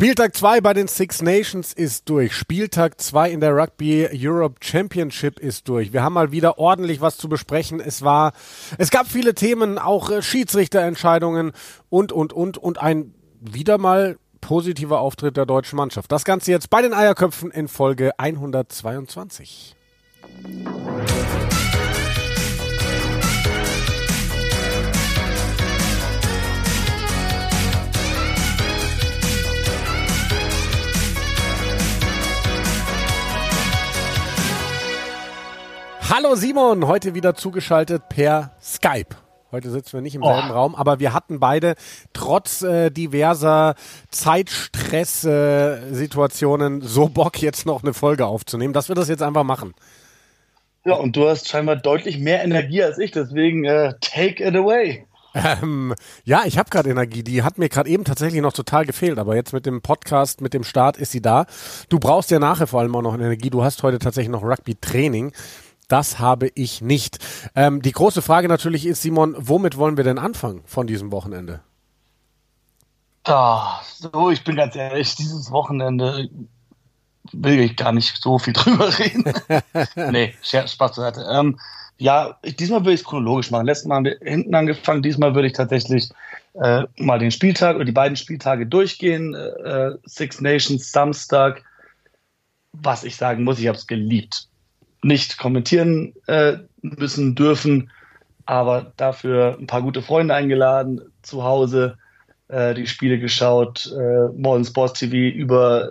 Spieltag 2 bei den Six Nations ist durch. Spieltag 2 in der Rugby Europe Championship ist durch. Wir haben mal wieder ordentlich was zu besprechen. Es war, es gab viele Themen, auch äh, Schiedsrichterentscheidungen und, und, und, und ein wieder mal positiver Auftritt der deutschen Mannschaft. Das Ganze jetzt bei den Eierköpfen in Folge 122. Hallo Simon, heute wieder zugeschaltet per Skype. Heute sitzen wir nicht im selben oh. Raum, aber wir hatten beide trotz äh, diverser Zeitstress-Situationen äh, so Bock, jetzt noch eine Folge aufzunehmen, dass wir das jetzt einfach machen. Ja, und du hast scheinbar deutlich mehr Energie als ich, deswegen äh, take it away. Ähm, ja, ich habe gerade Energie. Die hat mir gerade eben tatsächlich noch total gefehlt, aber jetzt mit dem Podcast, mit dem Start ist sie da. Du brauchst ja nachher vor allem auch noch Energie. Du hast heute tatsächlich noch Rugby-Training. Das habe ich nicht. Ähm, die große Frage natürlich ist, Simon, womit wollen wir denn anfangen von diesem Wochenende? Ah, so, ich bin ganz ehrlich, dieses Wochenende will ich gar nicht so viel drüber reden. nee, Spaß zur Seite. Ähm, ja, diesmal würde ich es chronologisch machen. Letztes Mal haben wir hinten angefangen, diesmal würde ich tatsächlich äh, mal den Spieltag oder die beiden Spieltage durchgehen. Äh, Six Nations Samstag. Was ich sagen muss, ich habe es geliebt nicht kommentieren äh, müssen dürfen, aber dafür ein paar gute Freunde eingeladen, zu Hause äh, die Spiele geschaut, äh, Modern Sports TV über,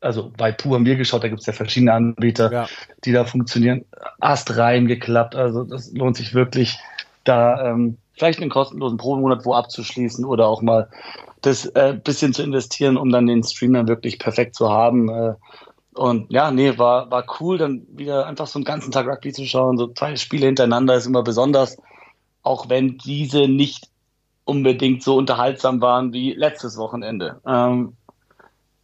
also bei Pu haben wir geschaut, da gibt es ja verschiedene Anbieter, ja. die da funktionieren. Ast rein geklappt, also das lohnt sich wirklich, da ähm, vielleicht einen kostenlosen Probemonat wo abzuschließen oder auch mal das äh, bisschen zu investieren, um dann den Streamer wirklich perfekt zu haben. Äh, und ja, nee, war, war cool, dann wieder einfach so einen ganzen Tag Rugby zu schauen. So zwei Spiele hintereinander ist immer besonders, auch wenn diese nicht unbedingt so unterhaltsam waren wie letztes Wochenende. Ähm,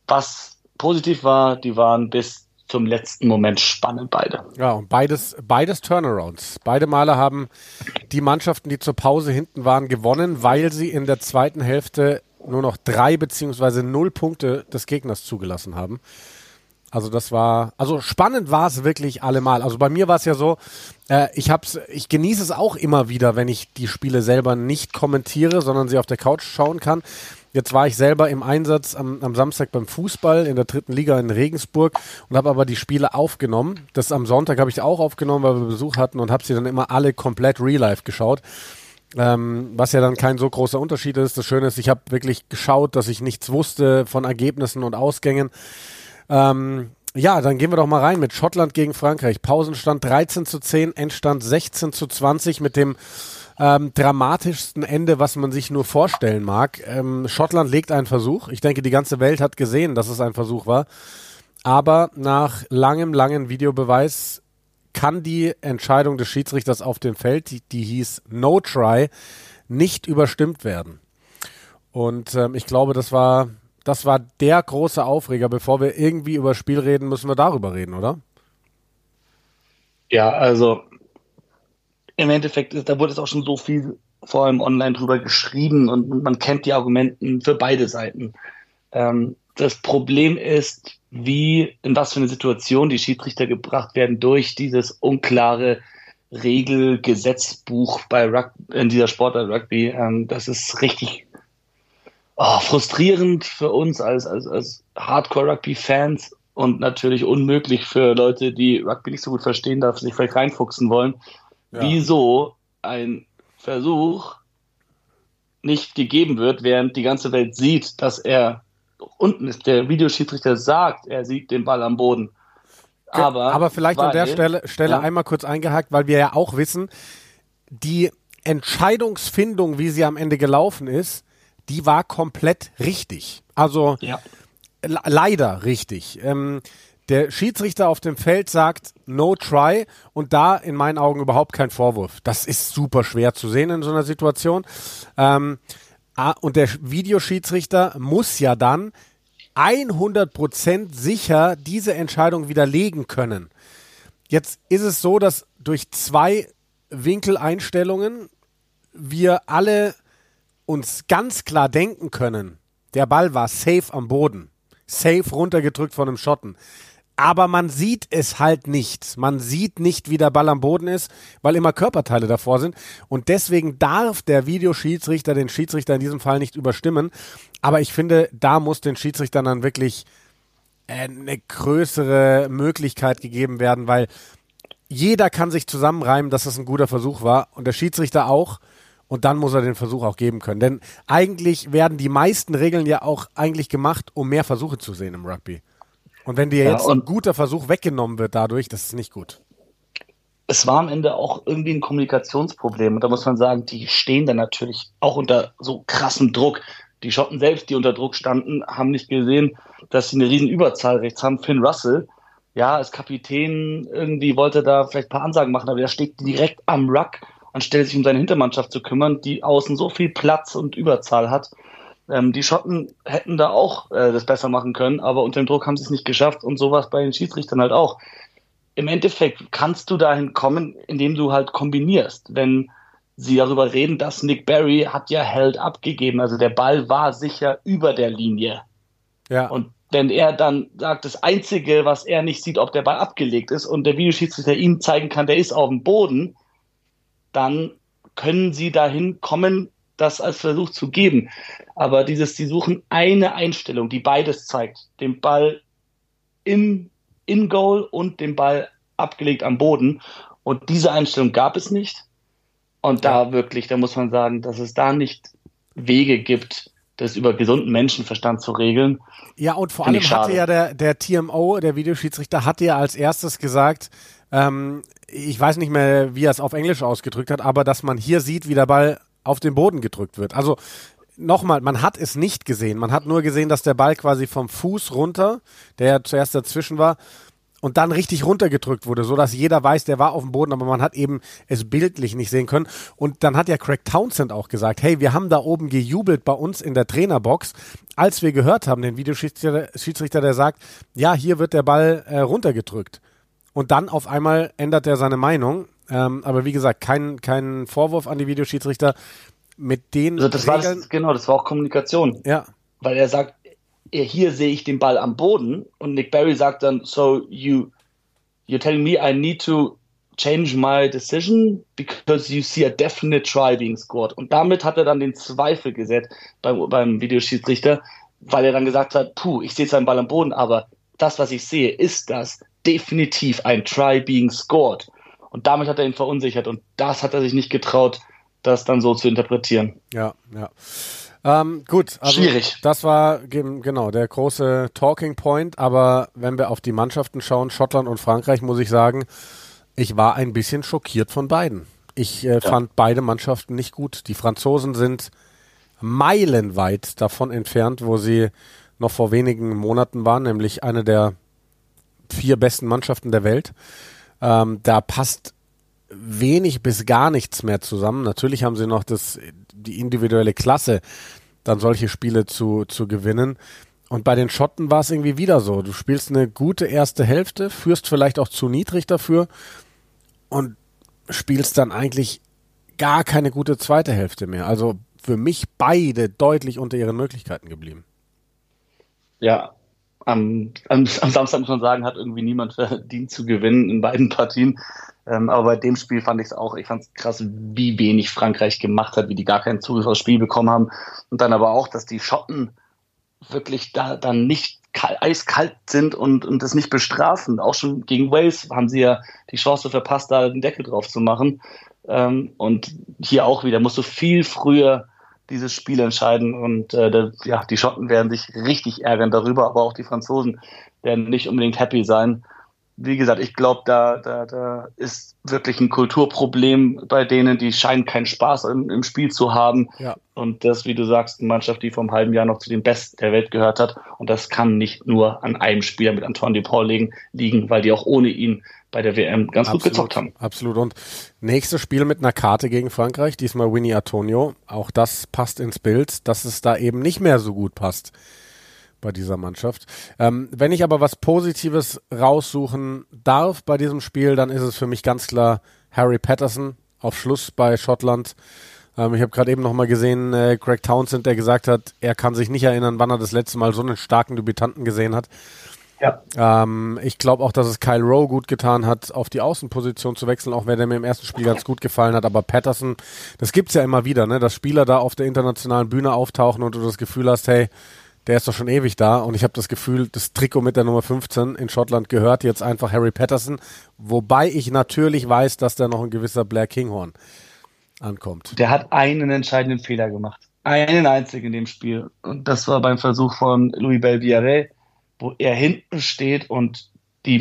was positiv war, die waren bis zum letzten Moment spannend beide. Ja, und beides, beides Turnarounds. Beide Male haben die Mannschaften, die zur Pause hinten waren, gewonnen, weil sie in der zweiten Hälfte nur noch drei beziehungsweise null Punkte des Gegners zugelassen haben. Also das war, also spannend war es wirklich allemal. Also bei mir war es ja so, äh, ich hab's, ich genieße es auch immer wieder, wenn ich die Spiele selber nicht kommentiere, sondern sie auf der Couch schauen kann. Jetzt war ich selber im Einsatz am, am Samstag beim Fußball in der dritten Liga in Regensburg und habe aber die Spiele aufgenommen. Das am Sonntag habe ich auch aufgenommen, weil wir Besuch hatten und habe sie dann immer alle komplett real life geschaut. Ähm, was ja dann kein so großer Unterschied ist. Das Schöne ist, ich habe wirklich geschaut, dass ich nichts wusste von Ergebnissen und Ausgängen. Ähm, ja, dann gehen wir doch mal rein mit Schottland gegen Frankreich. Pausenstand 13 zu 10, Endstand 16 zu 20 mit dem ähm, dramatischsten Ende, was man sich nur vorstellen mag. Ähm, Schottland legt einen Versuch. Ich denke, die ganze Welt hat gesehen, dass es ein Versuch war. Aber nach langem, langem Videobeweis kann die Entscheidung des Schiedsrichters auf dem Feld, die, die hieß No Try, nicht überstimmt werden. Und ähm, ich glaube, das war das war der große Aufreger. Bevor wir irgendwie über Spiel reden, müssen wir darüber reden, oder? Ja, also im Endeffekt, da wurde es auch schon so viel vor allem online drüber geschrieben und man kennt die Argumenten für beide Seiten. Ähm, das Problem ist, wie, in was für eine Situation die Schiedsrichter gebracht werden durch dieses unklare Regelgesetzbuch bei Rugby, in dieser Sportart Rugby. Ähm, das ist richtig oh, frustrierend für uns als, als, als Hardcore-Rugby-Fans und natürlich unmöglich für Leute, die Rugby nicht so gut verstehen, da sich vielleicht reinfuchsen wollen. Ja. Wieso ein Versuch nicht gegeben wird, während die ganze Welt sieht, dass er unten ist. Der Videoschiedsrichter sagt, er sieht den Ball am Boden. Aber, aber vielleicht weil, an der Stelle, Stelle ja. einmal kurz eingehakt, weil wir ja auch wissen, die Entscheidungsfindung, wie sie am Ende gelaufen ist, die war komplett richtig. Also ja. leider richtig. Ähm, der Schiedsrichter auf dem Feld sagt No try und da in meinen Augen überhaupt kein Vorwurf. Das ist super schwer zu sehen in so einer Situation. Ähm, und der Videoschiedsrichter muss ja dann 100% sicher diese Entscheidung widerlegen können. Jetzt ist es so, dass durch zwei Winkeleinstellungen wir alle uns ganz klar denken können, Der Ball war safe am Boden. Safe runtergedrückt von einem Schotten. Aber man sieht es halt nicht. Man sieht nicht, wie der Ball am Boden ist, weil immer Körperteile davor sind. Und deswegen darf der Videoschiedsrichter den Schiedsrichter in diesem Fall nicht überstimmen. Aber ich finde, da muss den Schiedsrichtern dann wirklich eine größere Möglichkeit gegeben werden, weil jeder kann sich zusammenreimen, dass das ein guter Versuch war und der Schiedsrichter auch. Und dann muss er den Versuch auch geben können. Denn eigentlich werden die meisten Regeln ja auch eigentlich gemacht, um mehr Versuche zu sehen im Rugby. Und wenn dir ja, jetzt ein guter Versuch weggenommen wird dadurch, das ist nicht gut. Es war am Ende auch irgendwie ein Kommunikationsproblem. Und da muss man sagen, die stehen dann natürlich auch unter so krassem Druck. Die Schotten selbst, die unter Druck standen, haben nicht gesehen, dass sie eine riesen Überzahl rechts haben. Finn Russell, ja, als Kapitän irgendwie wollte da vielleicht ein paar Ansagen machen, aber der steht direkt am Ruck, anstelle sich um seine Hintermannschaft zu kümmern, die außen so viel Platz und Überzahl hat. Ähm, die Schotten hätten da auch äh, das besser machen können, aber unter dem Druck haben sie es nicht geschafft und sowas bei den Schiedsrichtern halt auch. Im Endeffekt kannst du dahin kommen, indem du halt kombinierst. Wenn sie darüber reden, dass Nick Barry hat ja Held abgegeben, also der Ball war sicher über der Linie. Ja. Und wenn er dann sagt, das Einzige, was er nicht sieht, ob der Ball abgelegt ist und der Videoschiedsrichter ihm zeigen kann, der ist auf dem Boden, dann können sie dahin kommen, das als Versuch zu geben. Aber dieses, die suchen eine Einstellung, die beides zeigt. Den Ball im in Goal und den Ball abgelegt am Boden. Und diese Einstellung gab es nicht. Und da ja. wirklich, da muss man sagen, dass es da nicht Wege gibt, das über gesunden Menschenverstand zu regeln. Ja, und vor allem hatte ja der, der TMO, der Videoschiedsrichter, hatte ja als erstes gesagt, ähm, ich weiß nicht mehr, wie er es auf Englisch ausgedrückt hat, aber dass man hier sieht, wie der Ball auf den Boden gedrückt wird. Also nochmal, man hat es nicht gesehen. Man hat nur gesehen, dass der Ball quasi vom Fuß runter, der ja zuerst dazwischen war, und dann richtig runtergedrückt wurde, so dass jeder weiß, der war auf dem Boden, aber man hat eben es bildlich nicht sehen können. Und dann hat ja Craig Townsend auch gesagt, hey, wir haben da oben gejubelt bei uns in der Trainerbox, als wir gehört haben, den Videoschiedsrichter, der sagt, ja, hier wird der Ball äh, runtergedrückt. Und dann auf einmal ändert er seine Meinung ähm, aber wie gesagt, kein, kein Vorwurf an die Videoschiedsrichter. Mit den also das war das, genau, das war auch Kommunikation. Ja. Weil er sagt, hier sehe ich den Ball am Boden und Nick Barry sagt dann, so you you're telling me I need to change my decision because you see a definite try being scored. Und damit hat er dann den Zweifel gesetzt beim, beim Videoschiedsrichter, weil er dann gesagt hat, puh, ich sehe seinen Ball am Boden, aber das, was ich sehe, ist das definitiv ein Try being scored. Und damit hat er ihn verunsichert und das hat er sich nicht getraut, das dann so zu interpretieren. Ja, ja. Ähm, gut, also schwierig. Das war genau der große Talking Point. Aber wenn wir auf die Mannschaften schauen, Schottland und Frankreich, muss ich sagen, ich war ein bisschen schockiert von beiden. Ich äh, ja. fand beide Mannschaften nicht gut. Die Franzosen sind meilenweit davon entfernt, wo sie noch vor wenigen Monaten waren, nämlich eine der vier besten Mannschaften der Welt. Ähm, da passt wenig bis gar nichts mehr zusammen. Natürlich haben sie noch das, die individuelle Klasse, dann solche Spiele zu, zu gewinnen. Und bei den Schotten war es irgendwie wieder so. Du spielst eine gute erste Hälfte, führst vielleicht auch zu niedrig dafür und spielst dann eigentlich gar keine gute zweite Hälfte mehr. Also für mich beide deutlich unter ihren Möglichkeiten geblieben. Ja, am, am, am, Samstag muss man sagen, hat irgendwie niemand verdient zu gewinnen in beiden Partien. Ähm, aber bei dem Spiel fand ich es auch, ich fand es krass, wie wenig Frankreich gemacht hat, wie die gar keinen Zugriff aufs Spiel bekommen haben. Und dann aber auch, dass die Schotten wirklich da dann nicht eiskalt sind und, und das nicht bestrafen. Auch schon gegen Wales haben sie ja die Chance verpasst, da den Deckel drauf zu machen. Ähm, und hier auch wieder, musst du viel früher dieses Spiel entscheiden. Und äh, ja, die Schotten werden sich richtig ärgern darüber, aber auch die Franzosen werden nicht unbedingt happy sein. Wie gesagt, ich glaube, da, da, da ist wirklich ein Kulturproblem bei denen, die scheinen keinen Spaß im, im Spiel zu haben. Ja. Und das, wie du sagst, eine Mannschaft, die vor einem halben Jahr noch zu den Besten der Welt gehört hat. Und das kann nicht nur an einem Spieler mit Antoine Dupont liegen, liegen, weil die auch ohne ihn bei der WM ganz absolut, gut gezockt haben. Absolut. Und nächstes Spiel mit einer Karte gegen Frankreich, diesmal Winnie Antonio. Auch das passt ins Bild, dass es da eben nicht mehr so gut passt bei dieser Mannschaft. Ähm, wenn ich aber was Positives raussuchen darf bei diesem Spiel, dann ist es für mich ganz klar Harry Patterson auf Schluss bei Schottland. Ähm, ich habe gerade eben noch mal gesehen, äh, Craig Townsend, der gesagt hat, er kann sich nicht erinnern, wann er das letzte Mal so einen starken Debütanten gesehen hat. Ja. Ähm, ich glaube auch, dass es Kyle Rowe gut getan hat, auf die Außenposition zu wechseln, auch wenn der mir im ersten Spiel ganz gut gefallen hat. Aber Patterson, das gibt's ja immer wieder, ne, dass Spieler da auf der internationalen Bühne auftauchen und du das Gefühl hast, hey, der ist doch schon ewig da und ich habe das Gefühl, das Trikot mit der Nummer 15 in Schottland gehört jetzt einfach Harry Patterson, wobei ich natürlich weiß, dass da noch ein gewisser Blair Kinghorn ankommt. Der hat einen entscheidenden Fehler gemacht. Einen einzigen in dem Spiel. Und das war beim Versuch von Louis Belviere, wo er hinten steht und die,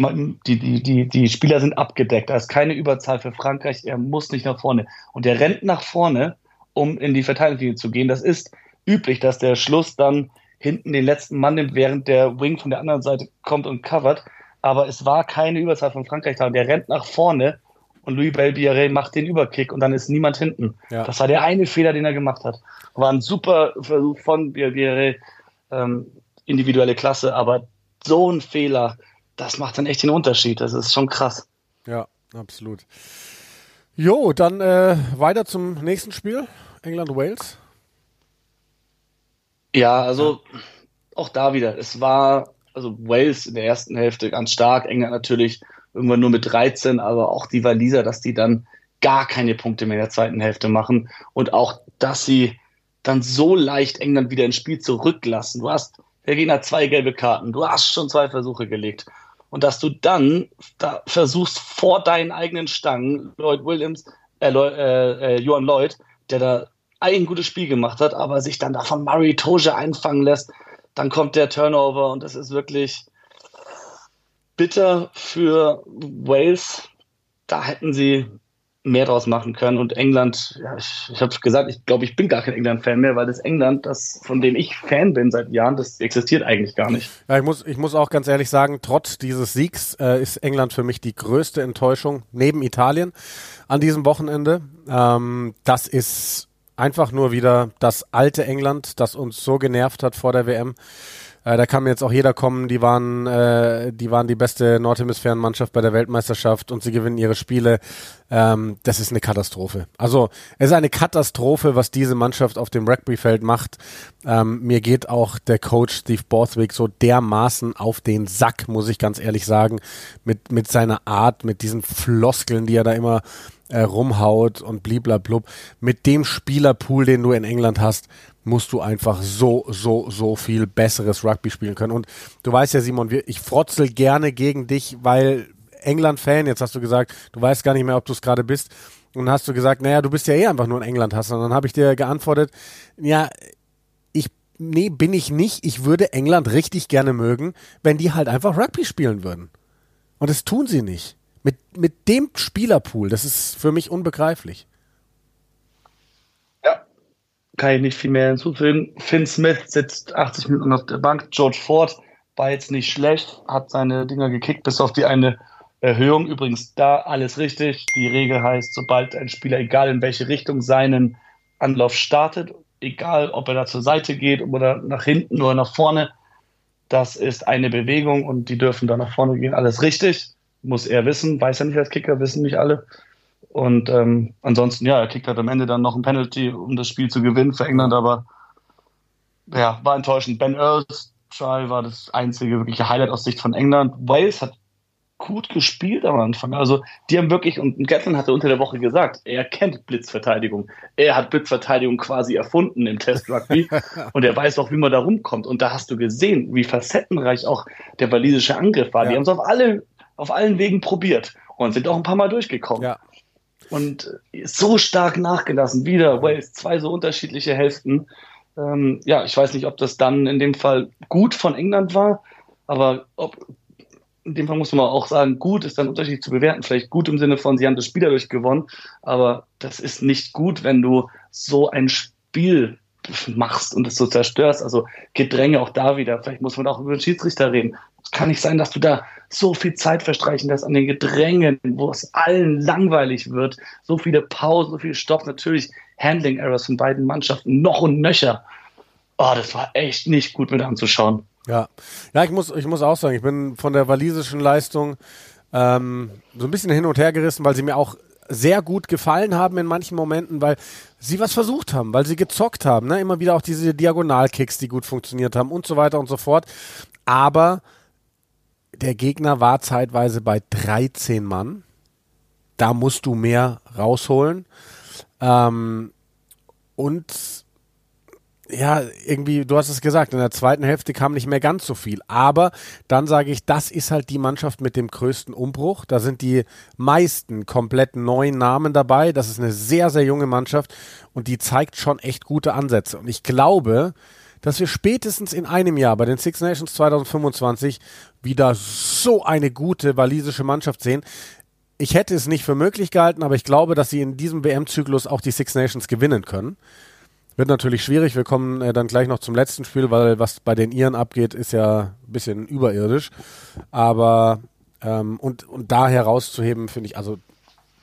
die, die, die, die Spieler sind abgedeckt. Da ist keine Überzahl für Frankreich. Er muss nicht nach vorne. Und er rennt nach vorne, um in die Verteidigungslinie zu gehen. Das ist üblich, dass der Schluss dann hinten den letzten Mann nimmt, während der Wing von der anderen Seite kommt und covert. Aber es war keine Überzahl von Frankreich da. Und der rennt nach vorne und Louis Belbiere macht den Überkick und dann ist niemand hinten. Ja. Das war der eine Fehler, den er gemacht hat. War ein super Versuch von Belbiere, ähm, individuelle Klasse, aber so ein Fehler, das macht dann echt den Unterschied. Das ist schon krass. Ja, absolut. Jo, dann äh, weiter zum nächsten Spiel. England-Wales. Ja, also auch da wieder. Es war, also Wales in der ersten Hälfte ganz stark, England natürlich irgendwann nur mit 13, aber auch die Waliser, dass die dann gar keine Punkte mehr in der zweiten Hälfte machen und auch, dass sie dann so leicht England wieder ins Spiel zurücklassen. Du hast, der Gegner hat zwei gelbe Karten, du hast schon zwei Versuche gelegt. Und dass du dann da versuchst, vor deinen eigenen Stangen, Lloyd Williams, äh, äh, äh, Johan Lloyd, der da ein gutes Spiel gemacht hat, aber sich dann da von Murray Toge einfangen lässt, dann kommt der Turnover und das ist wirklich bitter für Wales. Da hätten sie mehr draus machen können und England, ja, ich, ich habe gesagt, ich glaube, ich bin gar kein England-Fan mehr, weil das England, das von dem ich Fan bin seit Jahren, das existiert eigentlich gar nicht. Ja, ich muss, ich muss auch ganz ehrlich sagen, trotz dieses Siegs äh, ist England für mich die größte Enttäuschung neben Italien an diesem Wochenende. Ähm, das ist einfach nur wieder das alte England, das uns so genervt hat vor der WM. Äh, da kann mir jetzt auch jeder kommen, die waren, äh, die waren die beste Nordhemisphärenmannschaft bei der Weltmeisterschaft und sie gewinnen ihre Spiele. Ähm, das ist eine Katastrophe. Also es ist eine Katastrophe, was diese Mannschaft auf dem Rugbyfeld macht. Ähm, mir geht auch der Coach Steve Borthwick so dermaßen auf den Sack, muss ich ganz ehrlich sagen, mit, mit seiner Art, mit diesen Floskeln, die er da immer äh, rumhaut und bliblablub. Mit dem Spielerpool, den du in England hast, musst du einfach so, so, so viel besseres Rugby spielen können. Und du weißt ja, Simon, ich frotzel gerne gegen dich, weil England-Fan, jetzt hast du gesagt, du weißt gar nicht mehr, ob du es gerade bist. Und hast du gesagt, naja, du bist ja eh einfach nur ein England-Hasser. Und dann habe ich dir geantwortet, ja, ich, nee, bin ich nicht. Ich würde England richtig gerne mögen, wenn die halt einfach Rugby spielen würden. Und das tun sie nicht. Mit, mit dem Spielerpool, das ist für mich unbegreiflich. Kann ich nicht viel mehr hinzufügen. Finn Smith sitzt 80 Minuten auf der Bank. George Ford war jetzt nicht schlecht, hat seine Dinger gekickt, bis auf die eine Erhöhung. Übrigens da alles richtig. Die Regel heißt, sobald ein Spieler, egal in welche Richtung, seinen Anlauf startet, egal ob er da zur Seite geht oder nach hinten oder nach vorne, das ist eine Bewegung und die dürfen da nach vorne gehen. Alles richtig muss er wissen, weiß er nicht als Kicker, wissen nicht alle. Und ähm, ansonsten, ja, er kickt halt am Ende dann noch ein Penalty, um das Spiel zu gewinnen für England, aber ja, war enttäuschend. Ben Earls Try war das einzige wirkliche Highlight aus Sicht von England. Wales hat gut gespielt am Anfang. Also die haben wirklich, und Gatlin hatte unter der Woche gesagt, er kennt Blitzverteidigung. Er hat Blitzverteidigung quasi erfunden im Test Rugby und er weiß auch, wie man da rumkommt. Und da hast du gesehen, wie facettenreich auch der walisische Angriff war. Ja. Die haben es auf alle auf allen Wegen probiert und sind auch ein paar Mal durchgekommen. Ja. Und so stark nachgelassen, wieder Wales, zwei so unterschiedliche Hälften. Ähm, ja, ich weiß nicht, ob das dann in dem Fall gut von England war, aber ob, in dem Fall muss man auch sagen, gut ist dann unterschiedlich zu bewerten. Vielleicht gut im Sinne von, sie haben das Spiel dadurch gewonnen, aber das ist nicht gut, wenn du so ein Spiel machst und es so zerstörst. Also Gedränge auch da wieder. Vielleicht muss man auch über den Schiedsrichter reden. Es kann nicht sein, dass du da so viel Zeit verstreichen lässt an den Gedrängen, wo es allen langweilig wird. So viele Pausen, so viel Stopp. Natürlich Handling Errors von beiden Mannschaften noch und nöcher. Oh, das war echt nicht gut mit anzuschauen. Ja, ja, ich muss, ich muss auch sagen, ich bin von der walisischen Leistung ähm, so ein bisschen hin und her gerissen, weil sie mir auch sehr gut gefallen haben in manchen Momenten, weil sie was versucht haben, weil sie gezockt haben. Ne? Immer wieder auch diese Diagonalkicks, die gut funktioniert haben und so weiter und so fort. Aber der Gegner war zeitweise bei 13 Mann. Da musst du mehr rausholen. Ähm, und ja, irgendwie, du hast es gesagt, in der zweiten Hälfte kam nicht mehr ganz so viel. Aber dann sage ich, das ist halt die Mannschaft mit dem größten Umbruch. Da sind die meisten komplett neuen Namen dabei. Das ist eine sehr, sehr junge Mannschaft und die zeigt schon echt gute Ansätze. Und ich glaube, dass wir spätestens in einem Jahr bei den Six Nations 2025 wieder so eine gute walisische Mannschaft sehen. Ich hätte es nicht für möglich gehalten, aber ich glaube, dass sie in diesem WM-Zyklus auch die Six Nations gewinnen können. Wird natürlich schwierig. Wir kommen äh, dann gleich noch zum letzten Spiel, weil was bei den Iren abgeht, ist ja ein bisschen überirdisch. Aber ähm, und, und da herauszuheben, finde ich, also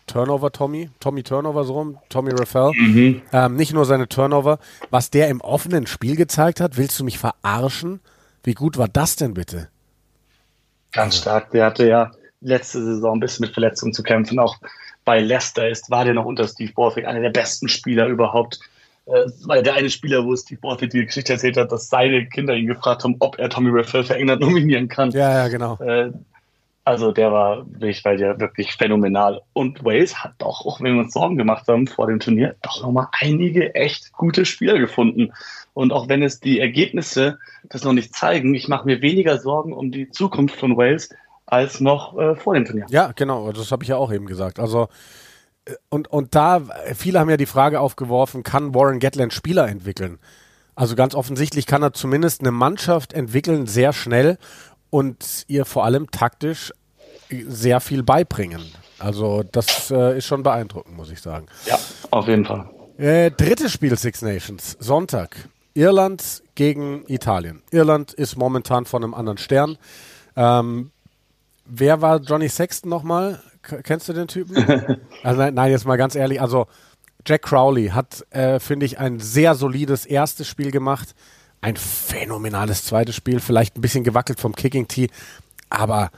Turnover Tommy, Tommy Turnover so rum, Tommy Raffel. Mhm. Ähm, nicht nur seine Turnover, was der im offenen Spiel gezeigt hat, willst du mich verarschen? Wie gut war das denn bitte? Ganz stark. Der hatte ja letzte Saison ein bisschen mit Verletzungen zu kämpfen. Auch bei Leicester ist, war der noch unter Steve Borthwick einer der besten Spieler überhaupt äh, war ja der eine Spieler, wo Steve Borthwick die Geschichte erzählt hat, dass seine Kinder ihn gefragt haben, ob er Tommy Raphael für England nominieren kann. Ja, ja, genau. Äh, also der war wirklich, weil der wirklich phänomenal. Und Wales hat doch, auch wenn wir uns Sorgen gemacht haben vor dem Turnier, doch nochmal einige echt gute Spieler gefunden. Und auch wenn es die Ergebnisse das noch nicht zeigen, ich mache mir weniger Sorgen um die Zukunft von Wales als noch äh, vor dem Turnier. Ja, genau, das habe ich ja auch eben gesagt. Also und, und da, viele haben ja die Frage aufgeworfen, kann Warren Gatland Spieler entwickeln? Also ganz offensichtlich kann er zumindest eine Mannschaft entwickeln, sehr schnell und ihr vor allem taktisch sehr viel beibringen. Also das äh, ist schon beeindruckend, muss ich sagen. Ja, auf jeden Fall. Äh, drittes Spiel Six Nations, Sonntag. Irland gegen Italien. Irland ist momentan von einem anderen Stern. Ähm, wer war Johnny Sexton nochmal? Kennst du den Typen? also nein, nein, jetzt mal ganz ehrlich. Also Jack Crowley hat, äh, finde ich, ein sehr solides erstes Spiel gemacht. Ein phänomenales zweites Spiel, vielleicht ein bisschen gewackelt vom Kicking Tee, aber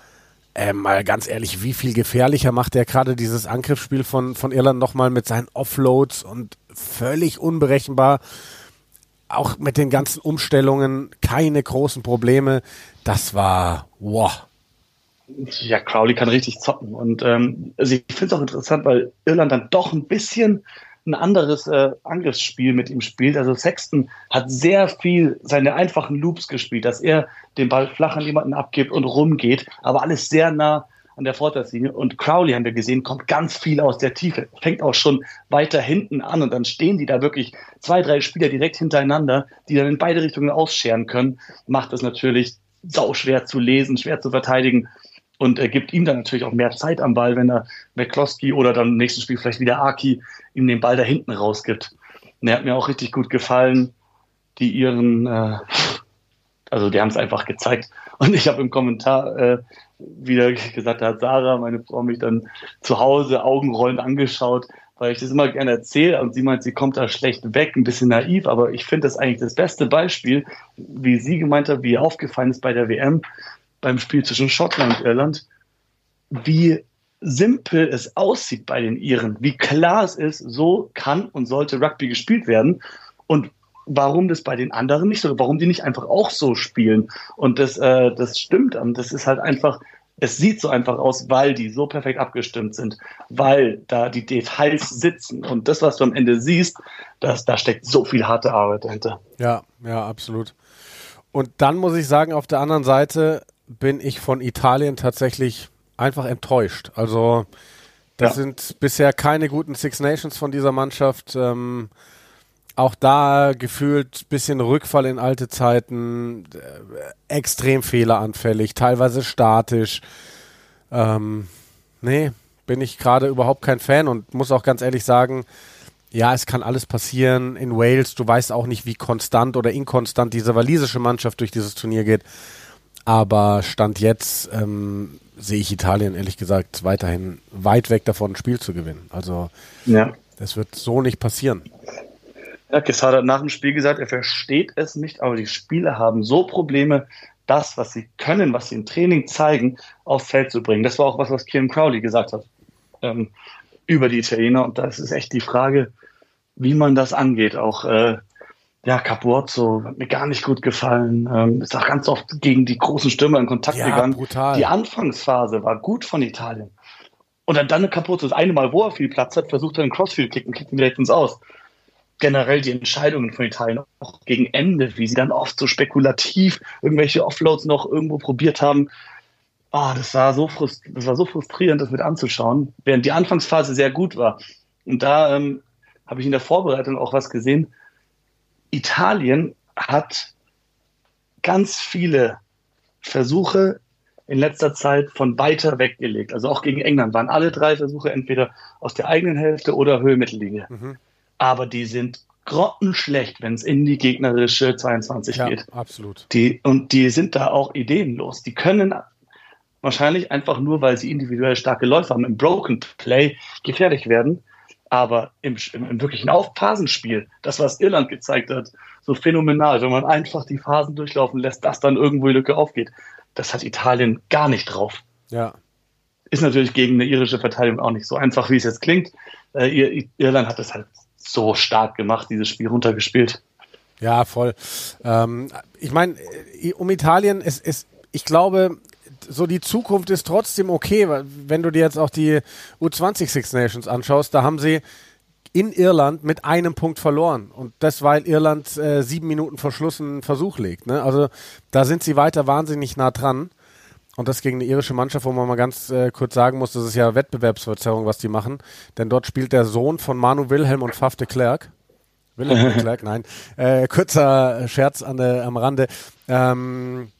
äh, mal ganz ehrlich, wie viel gefährlicher macht er gerade dieses Angriffsspiel von, von Irland nochmal mit seinen Offloads und völlig unberechenbar. Auch mit den ganzen Umstellungen keine großen Probleme. Das war, wow, ja, Crowley kann richtig zocken. Und ähm, also ich finde es auch interessant, weil Irland dann doch ein bisschen ein anderes äh, Angriffsspiel mit ihm spielt. Also Sexton hat sehr viel seine einfachen Loops gespielt, dass er den Ball flach an jemanden abgibt und rumgeht, aber alles sehr nah an der Vorteilslinie. Und Crowley haben wir gesehen, kommt ganz viel aus der Tiefe, fängt auch schon weiter hinten an und dann stehen die da wirklich zwei, drei Spieler direkt hintereinander, die dann in beide Richtungen ausscheren können. Macht es natürlich sau schwer zu lesen, schwer zu verteidigen und er gibt ihm dann natürlich auch mehr Zeit am Ball, wenn er McCloskey oder dann im nächsten Spiel vielleicht wieder Aki ihm den Ball da hinten rausgibt. Und er hat mir auch richtig gut gefallen, die ihren, äh, also die haben es einfach gezeigt. Und ich habe im Kommentar äh, wieder gesagt, da hat Sarah, meine Frau, mich dann zu Hause augenrollend angeschaut, weil ich das immer gerne erzähle und sie meint, sie kommt da schlecht weg, ein bisschen naiv, aber ich finde das eigentlich das beste Beispiel, wie sie gemeint hat, wie ihr aufgefallen ist bei der WM, beim Spiel zwischen Schottland und Irland, wie simpel es aussieht bei den Iren, wie klar es ist, so kann und sollte Rugby gespielt werden und warum das bei den anderen nicht so, warum die nicht einfach auch so spielen. Und das, äh, das stimmt, das ist halt einfach, es sieht so einfach aus, weil die so perfekt abgestimmt sind, weil da die Details sitzen und das, was du am Ende siehst, das, da steckt so viel harte Arbeit dahinter. Ja, ja, absolut. Und dann muss ich sagen, auf der anderen Seite, bin ich von Italien tatsächlich einfach enttäuscht. Also das ja. sind bisher keine guten Six Nations von dieser Mannschaft. Ähm, auch da gefühlt bisschen Rückfall in alte Zeiten, äh, extrem fehleranfällig, teilweise statisch. Ähm, nee, bin ich gerade überhaupt kein Fan und muss auch ganz ehrlich sagen, ja, es kann alles passieren in Wales. Du weißt auch nicht, wie konstant oder inkonstant diese walisische Mannschaft durch dieses Turnier geht. Aber Stand jetzt ähm, sehe ich Italien ehrlich gesagt weiterhin weit weg davon, ein Spiel zu gewinnen. Also ja. das wird so nicht passieren. Ja, Quesada hat nach dem Spiel gesagt, er versteht es nicht, aber die Spieler haben so Probleme, das, was sie können, was sie im Training zeigen, aufs Feld zu bringen. Das war auch was, was Kim Crowley gesagt hat. Ähm, über die Italiener. Und das ist echt die Frage, wie man das angeht. Auch äh, ja, Capuozzo hat mir gar nicht gut gefallen. Ähm, ist auch ganz oft gegen die großen Stürmer in Kontakt ja, gegangen. Brutal. Die Anfangsphase war gut von Italien. Und dann, dann Capuozzo das eine Mal, wo er viel Platz hat, versucht er einen Crossfield-Kick und kickt ihn direkt ins Aus. Generell die Entscheidungen von Italien, auch gegen Ende, wie sie dann oft so spekulativ irgendwelche Offloads noch irgendwo probiert haben. Oh, das, war so das war so frustrierend, das mit anzuschauen, während die Anfangsphase sehr gut war. Und da ähm, habe ich in der Vorbereitung auch was gesehen Italien hat ganz viele Versuche in letzter Zeit von weiter weggelegt. Also auch gegen England waren alle drei Versuche entweder aus der eigenen Hälfte oder Höhe Mittellinie. Mhm. Aber die sind grottenschlecht, wenn es in die gegnerische 22 ja, geht. Absolut. Die, und die sind da auch ideenlos. Die können wahrscheinlich einfach nur, weil sie individuell starke Läufer haben, im Broken Play gefährlich werden. Aber im, im, im wirklichen Aufphasenspiel, das, was Irland gezeigt hat, so phänomenal, wenn man einfach die Phasen durchlaufen lässt, dass dann irgendwo die Lücke aufgeht, das hat Italien gar nicht drauf. Ja. Ist natürlich gegen eine irische Verteidigung auch nicht so einfach, wie es jetzt klingt. Äh, Irland hat das halt so stark gemacht, dieses Spiel runtergespielt. Ja, voll. Ähm, ich meine, äh, um Italien, es, es, ich glaube, so die Zukunft ist trotzdem okay, wenn du dir jetzt auch die U20 Six Nations anschaust, da haben sie in Irland mit einem Punkt verloren. Und das, weil Irland äh, sieben Minuten vor Schluss einen Versuch legt. Ne? Also da sind sie weiter wahnsinnig nah dran. Und das gegen eine irische Mannschaft, wo man mal ganz äh, kurz sagen muss, das ist ja Wettbewerbsverzerrung, was die machen. Denn dort spielt der Sohn von Manu Wilhelm und Faf de Klerk. Wilhelm de Klerk, nein. Äh, kurzer Scherz an der, am Rande. Ähm,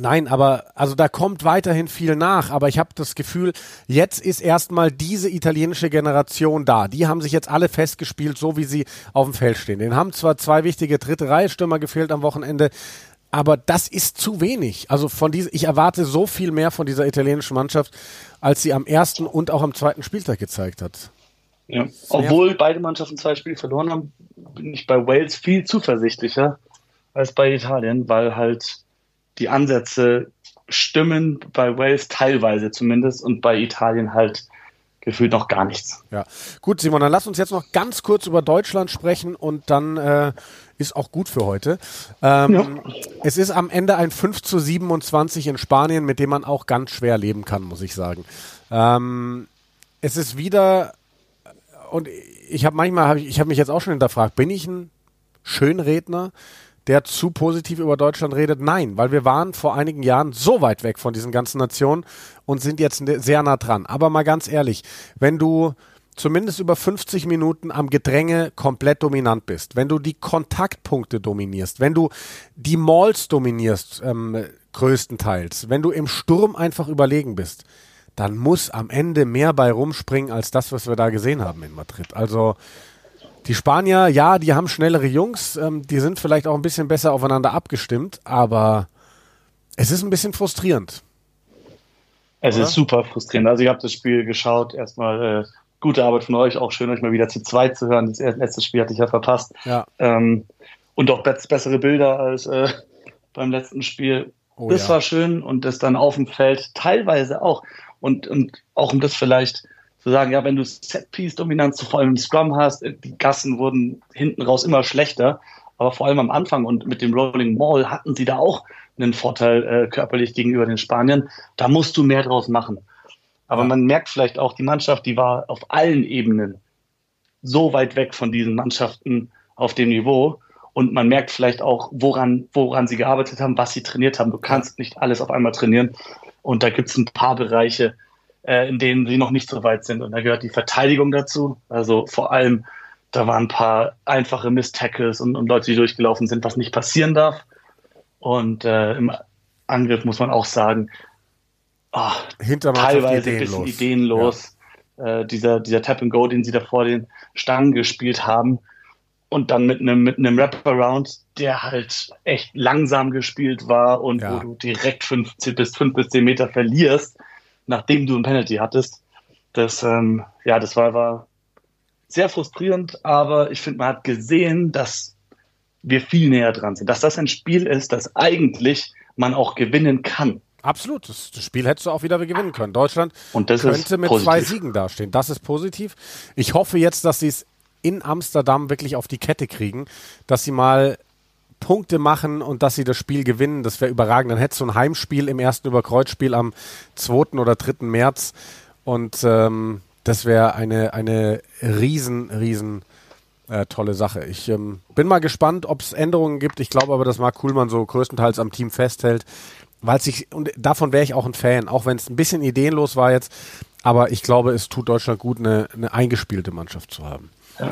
Nein, aber also da kommt weiterhin viel nach, aber ich habe das Gefühl, jetzt ist erstmal diese italienische Generation da. Die haben sich jetzt alle festgespielt, so wie sie auf dem Feld stehen. Den haben zwar zwei wichtige dritte Reihe Stürmer gefehlt am Wochenende, aber das ist zu wenig. Also von diese, ich erwarte so viel mehr von dieser italienischen Mannschaft, als sie am ersten und auch am zweiten Spieltag gezeigt hat. Ja. Obwohl beide Mannschaften zwei Spiele verloren haben, bin ich bei Wales viel zuversichtlicher als bei Italien, weil halt die Ansätze stimmen bei Wales teilweise zumindest und bei Italien halt gefühlt noch gar nichts. Ja, gut, Simon, dann lass uns jetzt noch ganz kurz über Deutschland sprechen und dann äh, ist auch gut für heute. Ähm, ja. Es ist am Ende ein 5 zu 27 in Spanien, mit dem man auch ganz schwer leben kann, muss ich sagen. Ähm, es ist wieder, und ich habe manchmal, hab ich, ich habe mich jetzt auch schon hinterfragt, bin ich ein Schönredner? Der zu positiv über Deutschland redet? Nein, weil wir waren vor einigen Jahren so weit weg von diesen ganzen Nationen und sind jetzt ne, sehr nah dran. Aber mal ganz ehrlich, wenn du zumindest über 50 Minuten am Gedränge komplett dominant bist, wenn du die Kontaktpunkte dominierst, wenn du die Malls dominierst, ähm, größtenteils, wenn du im Sturm einfach überlegen bist, dann muss am Ende mehr bei rumspringen als das, was wir da gesehen haben in Madrid. Also die Spanier, ja, die haben schnellere Jungs, ähm, die sind vielleicht auch ein bisschen besser aufeinander abgestimmt, aber es ist ein bisschen frustrierend. Es oder? ist super frustrierend. Also ich habe das Spiel geschaut, erstmal äh, gute Arbeit von euch, auch schön euch mal wieder zu zweit zu hören. Das letzte Spiel hatte ich ja verpasst. Ja. Ähm, und auch bessere Bilder als äh, beim letzten Spiel. Oh, das ja. war schön und das dann auf dem Feld teilweise auch. Und, und auch um das vielleicht zu sagen, ja, wenn du Set-Piece-Dominanz vor allem im Scrum hast, die Gassen wurden hinten raus immer schlechter, aber vor allem am Anfang und mit dem Rolling Mall hatten sie da auch einen Vorteil äh, körperlich gegenüber den Spaniern. Da musst du mehr draus machen. Aber man merkt vielleicht auch, die Mannschaft, die war auf allen Ebenen so weit weg von diesen Mannschaften auf dem Niveau. Und man merkt vielleicht auch, woran, woran sie gearbeitet haben, was sie trainiert haben. Du kannst nicht alles auf einmal trainieren. Und da gibt es ein paar Bereiche, äh, in denen sie noch nicht so weit sind. Und da gehört die Verteidigung dazu. Also vor allem, da waren ein paar einfache Miss-Tackles und, und Leute, die durchgelaufen sind, was nicht passieren darf. Und äh, im Angriff muss man auch sagen, oh, teilweise ein bisschen ideenlos. Ja. Äh, dieser, dieser Tap and Go, den sie da vor den Stangen gespielt haben. Und dann mit einem mit einem Wraparound, der halt echt langsam gespielt war und ja. wo du direkt 15 bis 5 bis 10 Meter verlierst nachdem du ein Penalty hattest. Das, ähm, ja, das war, war sehr frustrierend, aber ich finde, man hat gesehen, dass wir viel näher dran sind, dass das ein Spiel ist, das eigentlich man auch gewinnen kann. Absolut. Das, Spiel hättest du auch wieder gewinnen können. Deutschland könnte mit positiv. zwei Siegen dastehen. Das ist positiv. Ich hoffe jetzt, dass sie es in Amsterdam wirklich auf die Kette kriegen, dass sie mal Punkte machen und dass sie das Spiel gewinnen. Das wäre überragend. Dann hättest du ein Heimspiel im ersten Überkreuzspiel am 2. oder 3. März. Und ähm, das wäre eine, eine riesen, riesen äh, tolle Sache. Ich ähm, bin mal gespannt, ob es Änderungen gibt. Ich glaube aber, dass Marc Kuhlmann so größtenteils am Team festhält, weil sich, und davon wäre ich auch ein Fan, auch wenn es ein bisschen ideenlos war jetzt. Aber ich glaube, es tut Deutschland gut, eine, eine eingespielte Mannschaft zu haben. Ja.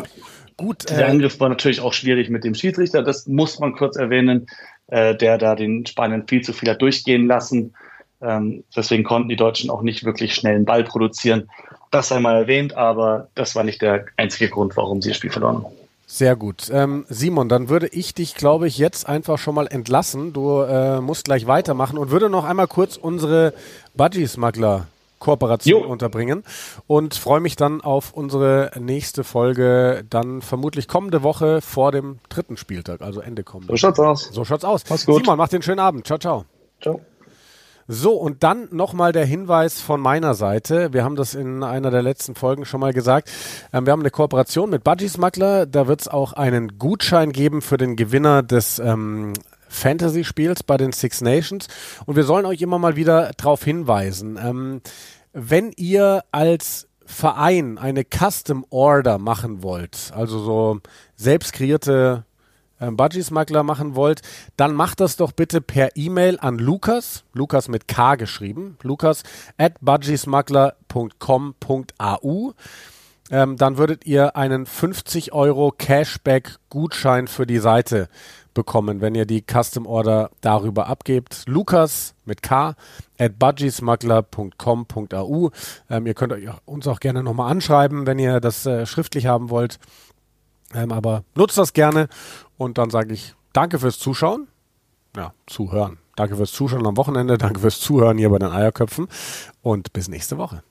Gut. Der äh, Angriff war natürlich auch schwierig mit dem Schiedsrichter, das muss man kurz erwähnen, äh, der da den Spaniern viel zu viel hat durchgehen lassen. Ähm, deswegen konnten die Deutschen auch nicht wirklich schnell einen Ball produzieren. Das sei mal erwähnt, aber das war nicht der einzige Grund, warum sie das Spiel verloren haben. Sehr gut. Ähm, Simon, dann würde ich dich, glaube ich, jetzt einfach schon mal entlassen. Du äh, musst gleich weitermachen und würde noch einmal kurz unsere Budgie-Smuggler Kooperation jo. unterbringen und freue mich dann auf unsere nächste Folge, dann vermutlich kommende Woche vor dem dritten Spieltag, also Ende kommende. So schaut's aus. So schaut's aus. Mach's gut. Simon, mach den schönen Abend. Ciao, ciao. Ciao. So, und dann nochmal der Hinweis von meiner Seite. Wir haben das in einer der letzten Folgen schon mal gesagt. Ähm, wir haben eine Kooperation mit Budgie Smuggler. Da wird es auch einen Gutschein geben für den Gewinner des ähm, Fantasy-Spiels bei den Six Nations. Und wir sollen euch immer mal wieder darauf hinweisen, ähm, wenn ihr als Verein eine Custom Order machen wollt, also so selbst kreierte ähm, Budgie-Smuggler machen wollt, dann macht das doch bitte per E-Mail an Lukas, Lukas mit K geschrieben, Lukas at budgiesmuggler.com.au. Ähm, dann würdet ihr einen 50 Euro Cashback-Gutschein für die Seite bekommen, wenn ihr die Custom Order darüber abgebt. Lukas mit K at budgiesmuggler.com.au. Ähm, ihr könnt uns auch gerne nochmal anschreiben, wenn ihr das äh, schriftlich haben wollt. Ähm, aber nutzt das gerne und dann sage ich danke fürs Zuschauen. Ja, zuhören. Danke fürs Zuschauen am Wochenende. Danke fürs Zuhören hier bei den Eierköpfen und bis nächste Woche.